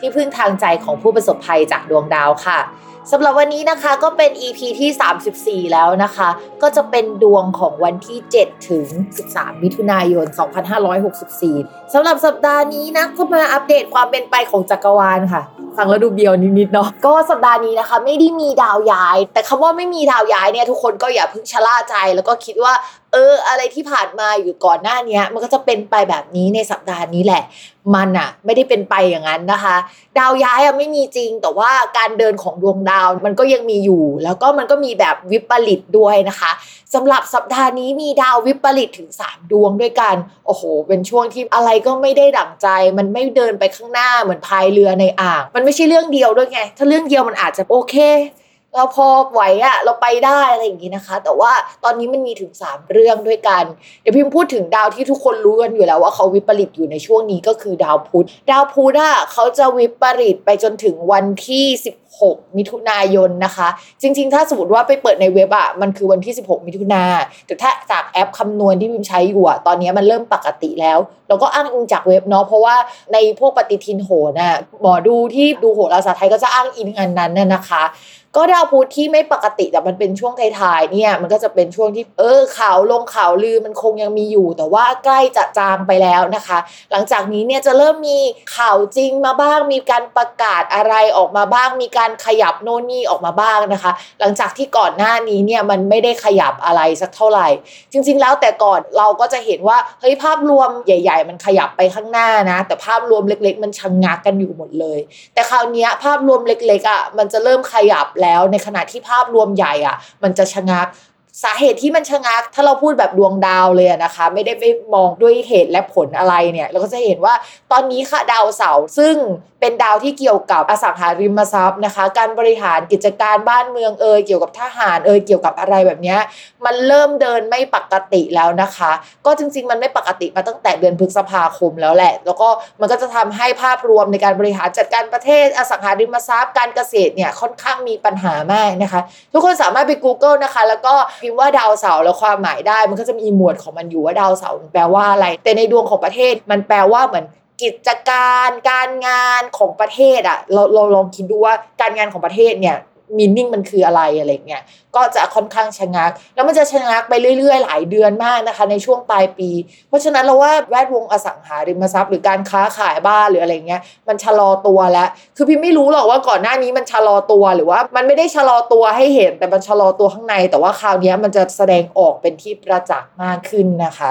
ที่พึ่งทางใจของผู้ประสบภัยจากดวงดาวค่ะสำหรับวันนี้นะคะก็เป็น EP ที่ 34 แล้วนะคะ ก็จะเป็นดวงของวันที่ 7 ถึง 13 มิถุนายน 2564 สำหรับสัปดาห์นี้นะก็มาอัปเดตความเป็นไปของจักรวาลค่ะ ฟังแล้วดูเบียวนิดๆเนาะก็สัปดาห์นี้นะคะ ไม่ได้มีดาวย้าย แต่คำว่าไม่มีดาวย้ายเนี่ยทุกคนก็อย่าเพิ่งชะล่าใจ แล้วก็คิดว่า เออ อะไรที่ผ่านมาอยู่ก่อนหน้านี้มันก็จะเป็นไปแบบนี้ในสัปดาห์นี้แหละมันอะไม่ได้เป็นไปอย่างนั้นนะคะ ดาวย้ายอะไม่มีจริง แต่ว่าการเดินของดวงดาวมันก็ยังมีอยู่ แล้วก็มันก็มีแบบวิปริตด้วยนะคะสำหรับสัปดาห์นี้มีดาววิปริตถึง 3 ดวงด้วยกัน โอ้โห เป็นช่วงที่อะไรก็ไม่ได้ดั่งใจ มันไม่เดินไปข้างหน้าเหมือนพายเรือในอ่าง มันไม่ใช่เรื่องเดียวด้วยไง ถ้าเรื่องเดียวมันอาจจะโอเค เราพอไหวอะเราไปได้อะไรอย่างนี้นะคะ แต่ว่าตอนนี้มันมีถึง 3 เรื่องด้วยกัน เดี๋ยวพิมพูดถึงดาวที่ทุกคนรู้กันอยู่แล้วว่าเขาวิปริตอยู่ในช่วงนี้ก็คือดาวพุธดาวพุธอะเขาจะวิปริตไปจนถึงวันที่ 16 มิถุนายนนะคะ จริง ๆ ถ้าสมมติว่าไปเปิดในเว็บอะมันคือวันที่ 16 มิถุนาแต่ถ้าจากแอปคำนวณที่พิมใช้อยู่อะตอนนี้มันเริ่มปกติแล้วเราก็อ้างอิงจากเว็บเนาะเพราะว่าในพวกปฏิทินโหนะหมอดูที่ดูโหราศาสตร์ไทยก็จะอ้างอิงอันนั้นน่ะนะคะ ก็ดาวพุธที่ไม่ปกติแต่มันเป็นช่วงท้ายๆเนี่ย มันก็จะเป็นช่วงที่เออข่าวลงข่าวลือมันคงยังมีอยู่ แต่ว่าใกล้จะจางไปแล้วนะคะ หลังจากนี้เนี่ยจะเริ่มมีข่าวจริงมาบ้าง มีการประกาศอะไรออกมาบ้าง มีการขยับโน่นนี่ออกมาบ้างนะคะ หลังจากที่ก่อนหน้านี้เนี่ยมันไม่ได้ขยับอะไรสักเท่าไหร่ จริง ๆ แล้วแต่ก่อนเราก็จะเห็นว่าเฮ้ยภาพรวมใหญ่ ๆ มันขยับไปข้างหน้านะ แต่ภาพรวมเล็ก ๆ มันชะงงักกันอยู่หมดเลย แต่คราวนี้ภาพรวมเล็กๆอะมันจะเริ่มขยับแล้วในขณะที่ภาพรวมใหญ่อะ มันจะชะงัก สาเหตุที่มันชะงัก ถ้าเราพูดแบบดวงดาวเลยนะคะ ไม่ได้ไปมองด้วยเหตุและผลอะไรเนี่ย เราก็จะเห็นว่าตอนนี้ค่ะดาวเสาร์ซึ่งเป็นดาวที่เกี่ยวกับอสังหาริมทรัพย์นะคะ การบริหารกิจการบ้านเมืองเอ่ยเกี่ยวกับทหารเอ่ยเกี่ยวกับอะไรแบบนี้มันเริ่มเดินไม่ปกติแล้วนะคะ ก็จริง ๆ มันไม่ปกติมาตั้งแต่เดือนพฤษภาคมแล้วแหละ แล้วก็มันก็จะทำให้ภาพรวมในการบริหารจัดการประเทศอสังหาริมทรัพย์ การเกษตรเนี่ยค่อนข้างมีปัญหามากนะคะ ทุกคนสามารถไป Google นะคะ แล้วก็พิมพ์ว่าดาวเสาร์แล้วความหมายได้ มันก็จะมีหมวดของมันอยู่ว่าดาวเสาร์แปลว่าอะไร แต่ในดวงของประเทศมันแปลว่าเหมือนกิจการการงานของประเทศอะเราเราลองคิดดูว่าการงานของประเทศเนี่ย มีนิ่งมันคืออะไรอะไรเงี้ยก็จะค่อนข้างชะงัก แล้วมันจะชะงักไปเรื่อย ๆ หลายเดือนมากนะคะ ในช่วงปลายปี เพราะฉะนั้นเราว่าแวดวงอสังหาริมทรัพย์หรือการค้าขายบ้านหรืออะไรเงี้ยมันชะลอตัวแล้ว คือพี่ไม่รู้หรอกว่าก่อนหน้านี้มันชะลอตัวหรือว่า มันไม่ได้ชะลอตัวให้เห็นแต่มันชะลอตัวข้างใน แต่ว่าคราวนี้มันจะแสดงออกเป็นที่ประจักษ์มากขึ้นนะคะ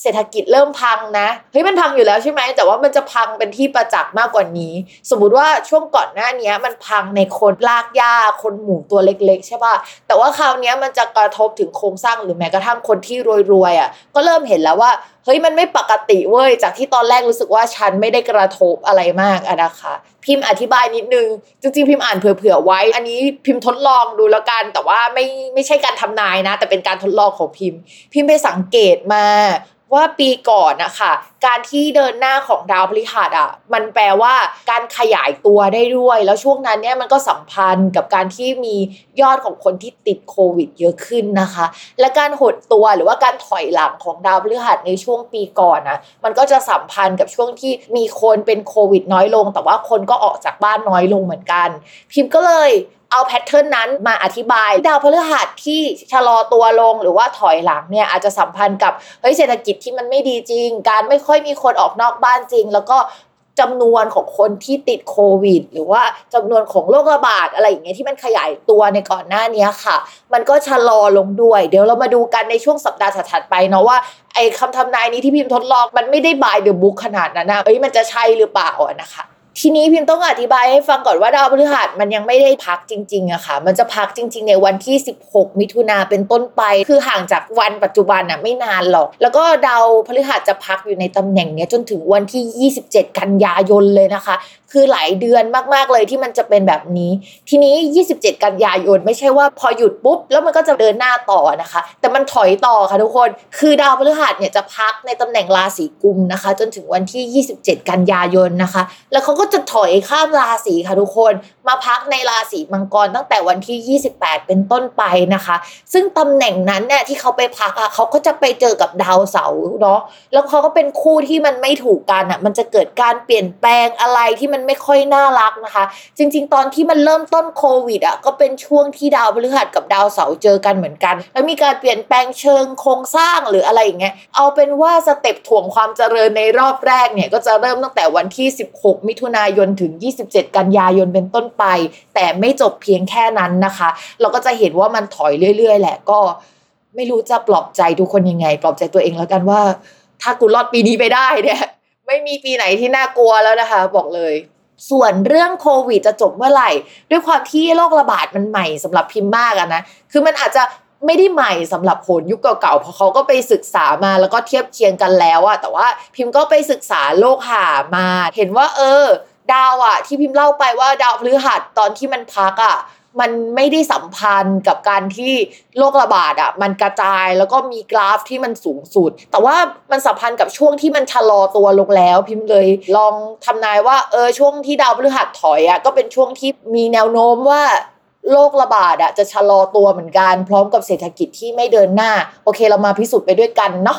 เศรษฐกิจเริ่มพังนะเฮ้ยมันพังอยู่แล้วใช่ไหมแต่ว่ามันจะพังเป็นที่ประจักษ์มากกว่านี้ สมมุติว่าช่วงก่อนหน้านี้มันพังในคนลากหญ้าคนหมู่ตัวเล็ก ๆ ใช่ป่ะแต่ว่าคราวนี้มันจะกระทบถึงโครงสร้างหรือแม้กระทั่งคนที่รวยๆอะก็เริ่มเห็นแล้วว่าเฮ้ยมันไม่ปกติเว้ยจากที่ตอนแรกรู้สึกว่าฉันไม่ได้กระทบอะไรมากอะนะคะ พิมพ์อธิบายนิดนึง จริงๆ พิมพ์อ่านเผื่อๆไว้ อันนี้พิมพ์ทดลองดูแล้วกัน แต่ว่าไม่ไม่ใช่การทำนายนะ แต่เป็นการทดลองของพิมพ์ พิมพ์ไปสังเกตมาว่าปีก่อนนะคะการที่เดินหน้าของดาวพฤหัสอะมันแปลว่าการขยายตัวได้ด้วย แล้วช่วงนั้นเนี่ยมันก็สัมพันธ์กับการที่มียอดของคนที่ติดโควิด เยอะขึ้นนะคะ และการหดตัวหรือว่าการถอยหลังของดาวพฤหัสในช่วงปีก่อนนะมันก็จะสัมพันธ์กับช่วงที่มีคนเป็นโควิดน้อยลง แต่ว่าคนก็ออกจากบ้านน้อยลงเหมือนกัน พิมพ์ก็เลยเอาแพทเทิร์นนั้นมาอธิบาย ดาวพฤหัสที่ชะลอตัวลงหรือว่าถอยหลังเนี่ยอาจจะสัมพันธ์กับเฮ้ยเศรษฐกิจที่มันไม่ดีจริง การไม่ค่อยมีคนออกนอกบ้านจริง แล้วก็จำนวนของคนที่ติดโควิด หรือว่าจำนวนของโรคระบาดอะไรอย่างเงี้ยที่มันขยายตัวในก่อนหน้านี้ค่ะ มันก็ชะลอลงด้วย เดี๋ยวเรามาดูกันในช่วงสัปดาห์ถัดไปเนาะว่าไอ้คำทำนายนี้ที่พิมพ์ทดลองมันไม่ได้บายเดอะบุ๊กขนาดนั้นนะเอ้ยมันจะใช่หรือเปล่านะคะ ทีนี้พิมต้องอธิบายให้ฟังก่อนว่าดาวพฤหัสมันยังไม่ได้พักจริงๆอะค่ะ มันจะพักจริง ๆ ในวันที่ 16 มิถุนาเป็นต้นไป คือห่างจากวันปัจจุบันอะไม่นานหรอก แล้วก็ดาวพฤหัสจะพักอยู่ในตำแหน่งนี้จนถึงวันที่ 27 กันยายนเลยนะคะ คือหลายเดือนมากๆเลยที่มันจะเป็นแบบนี้ ทีนี้ 27 กันยายนไม่ใช่ว่าพอหยุดปุ๊บ แล้วมันก็จะเดินหน้าต่อนะคะ แต่มันถอยต่อค่ะทุกคน คือดาวพฤหัสเนี่ยจะพักในตำแหน่งราศีกุมนะคะ จนถึงวันที่ 27 กันยายนนะคะ แล้วเขาก็จะถอยข้ามราศีค่ะทุกคน มาพักในราศีมังกรตั้งแต่วันที่ 28 เป็นต้นไปนะคะ ซึ่งตำแหน่งนั้นเนี่ยที่เขาไปพักอะเขาก็จะไปเจอกับดาวเสาร์เนาะแล้วเขาก็เป็นคู่ที่มันไม่ถูกกันอะมันจะเกิดการเปลี่ยนแปลงอะไรที่มันไม่ค่อยน่ารักนะคะ จริง ๆ ตอนที่มันเริ่มต้นโควิดอะก็เป็นช่วงที่ดาวพฤหัสกับดาวเสาร์เจอกันเหมือนกัน แล้วมีการเปลี่ยนแปลงเชิงโครงสร้างหรืออะไรอย่างเงี้ยเอาเป็นว่าสเต็ปถ่วงความเจริญในรอบแรกเนี่ยก็จะเริ่มตั้งแต่วันที่ 16 มิถุนายนถึง 27 กันยายนเป็นต้นไป แต่ไม่จบเพียงแค่นั้นนะคะ เราก็จะเห็นว่ามันถอยเรื่อย ๆ แหละก็ไม่รู้จะปลอบใจทุกคนยังไง ปลอบใจตัวเองแล้วกันว่า ถ้ากูรอดปีนี้ไปได้เนี่ยไม่มีปีไหนที่น่ากลัวแล้วนะคะ บอกเลยส่วนเรื่องโควิดจะจบเมื่อไหร่ ด้วยความที่โรคระบาดมันใหม่สำหรับพิมพ์มากอะนะ คือมันอาจจะไม่ได้ใหม่สำหรับโหนยุคเก่าๆ เพราะเขาก็ไปศึกษามาแล้วก็เทียบเคียงกันแล้วอะแต่ว่าพิมพ์ก็ไปศึกษาโลกหามา เห็นว่าเออ ดาวอะที่พิมพ์เล่าไปว่าดาวพฤหัสตอนที่มันพักอะมันไม่ได้สัมพันธ์กับการที่โรคระบาดอะมันกระจายแล้วก็มีกราฟที่มันสูงสุด แต่ว่ามันสัมพันธ์กับช่วงที่มันชะลอตัวลงแล้ว พิมพ์เลยลองทำนายว่าเออช่วงที่ดาวพฤหัสถอยอะก็เป็นช่วงที่มีแนวโน้มว่าโรคระบาดอะจะชะลอตัวเหมือนกัน พร้อมกับเศรษฐกิจที่ไม่เดินหน้า โอเคเรามาพิสูจน์ไปด้วยกันเนาะ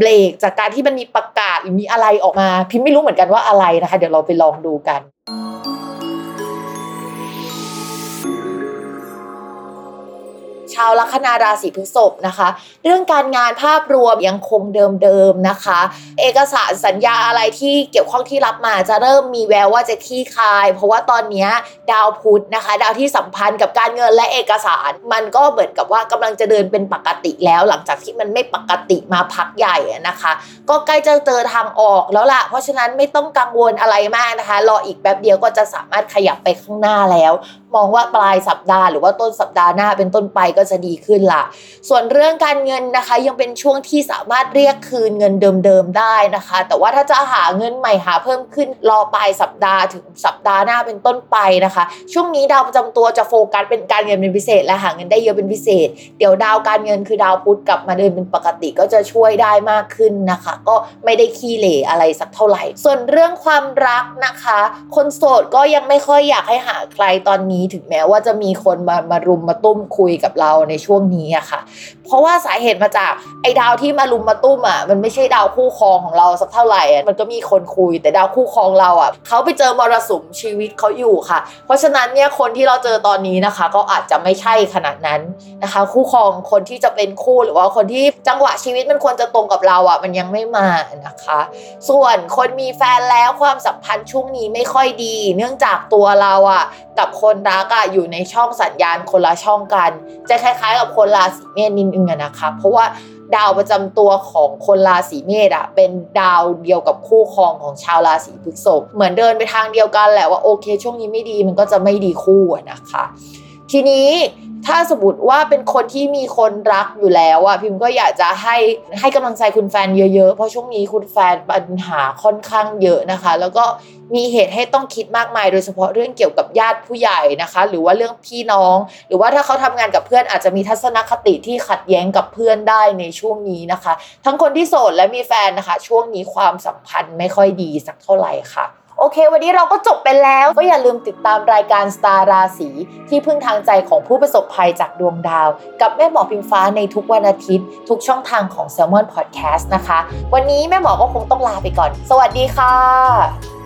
เบรกจากการที่มันมีประกาศหรือมีอะไรออกมา พิมพ์ไม่รู้เหมือนกันว่าอะไรนะคะ เดี๋ยวเราไปลองดูกัน ชาวลัคนาราศีพฤษภนะคะ เรื่องการงานภาพรวมยังคงเดิมๆนะคะ เอกสารสัญญาอะไรที่เกี่ยวข้องที่รับมาจะเริ่มมีแววว่าจะคลี่คลาย เพราะว่าตอนนี้ดาวพุธนะคะ ดาวที่สัมพันธ์กับการเงินและเอกสาร มันก็เหมือนกับว่ากำลังจะเดินเป็นปกติแล้วหลังจากที่มันไม่ปกติมาพักใหญ่นะคะ ก็ใกล้จะเจอทางออกแล้วล่ะ เพราะฉะนั้นไม่ต้องกังวลอะไรมากนะคะ รออีกแป๊บเดียวก็จะสามารถขยับไปข้างหน้าแล้ว มองว่าปลายสัปดาห์หรือว่าต้นสัปดาห์หน้าเป็นต้นไปก็จะดีขึ้นละส่วนเรื่องการเงินนะคะ ยังเป็นช่วงที่สามารถเรียกคืนเงินเดิมๆได้นะคะ แต่ว่าถ้าจะหาเงินใหม่หาเพิ่มขึ้นรอปลายสัปดาห์ถึงสัปดาห์หน้าเป็นต้นไปนะคะ ช่วงนี้ดาวประจำตัวจะโฟกัสเป็นการเงินเป็นพิเศษ และหาเงินได้เยอะเป็นพิเศษ เดี๋ยวดาวการเงินคือดาวพุธกลับมาเดินเป็นปกติก็จะช่วยได้มากขึ้นนะคะ ก็ไม่ได้ขี้เหร่อะไรสักเท่าไหร่ ส่วนเรื่องความรักนะคะ คนโสดก็ยังไม่ค่อยอยากให้หาใครตอนนี้นี้ถึงแม้ว่าจะมีคนมามารุมมาตุ้มคุยกับเราในช่วงนี้อะค่ะ เพราะว่าสาเหตุมาจากไอ้ดาวที่มารุมมาตุ้มอะมันไม่ใช่ดาวคู่ครองของเราสักเท่าไหร่อะมันก็มีคนคุยแต่ดาวคู่ครองเราอะเขาไปเจอมรสุมชีวิตเขาอยู่ค่ะ เพราะฉะนั้นเนี่ยคนที่เราเจอตอนนี้นะคะ ก็อาจจะไม่ใช่ขนาดนั้นนะคะ คู่ครองคนที่จะเป็นคู่หรือว่าคนที่จังหวะชีวิตมันควรจะตรงกับเราอะมันยังไม่มานะคะ ส่วนคนมีแฟนแล้วความสัมพันธ์ช่วงนี้ไม่ค่อยดี เนื่องจากตัวเราอะกับคนรักอะอยู่ในช่องสัญญาณคนละช่องกัน จะคล้ายๆกับคนราศีเมษนิดนึงอะนะคะ เพราะว่าดาวประจำตัวของคนราศีเมษอะเป็นดาวเดียวกับคู่ครองของชาวราศีพฤษภเหมือนเดินไปทางเดียวกันแหละว่าโอเค ช่วงนี้ไม่ดีมันก็จะไม่ดีคู่นะคะ ทีนี้ ถ้าสมมติว่าเป็นคนที่มีคนรักอยู่แล้วอะพิมก็อยากจะให้ให้กำลังใจคุณแฟนเยอะๆ เพราะช่วงนี้คุณแฟนปัญหาค่อนข้างเยอะนะคะ แล้วก็มีเหตุให้ต้องคิดมากมาย โดยเฉพาะเรื่องเกี่ยวกับญาติผู้ใหญ่นะคะ หรือว่าเรื่องพี่น้อง หรือว่าถ้าเขาทำงานกับเพื่อนอาจจะมีทัศนคติที่ขัดแย้งกับเพื่อนได้ในช่วงนี้นะคะ ทั้งคนที่โสดและมีแฟนนะคะ ช่วงนี้ความสัมพันธ์ไม่ค่อยดีสักเท่าไหร่ค่ะ โอเค วันนี้เราก็จบไปแล้ว ก็อย่าลืมติดตามรายการสตาร์ราศีที่พึ่งทางใจของผู้ประสบภัยจากดวงดาว กับแม่หมอพิมฟ้าในทุกวันอาทิตย์ ทุกช่องทางของ s ซ l m o n Podcast นะคะ วันนี้แม่หมอก็คงต้องลาไปก่อน สวัสดีค่ะ